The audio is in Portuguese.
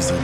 Ibiza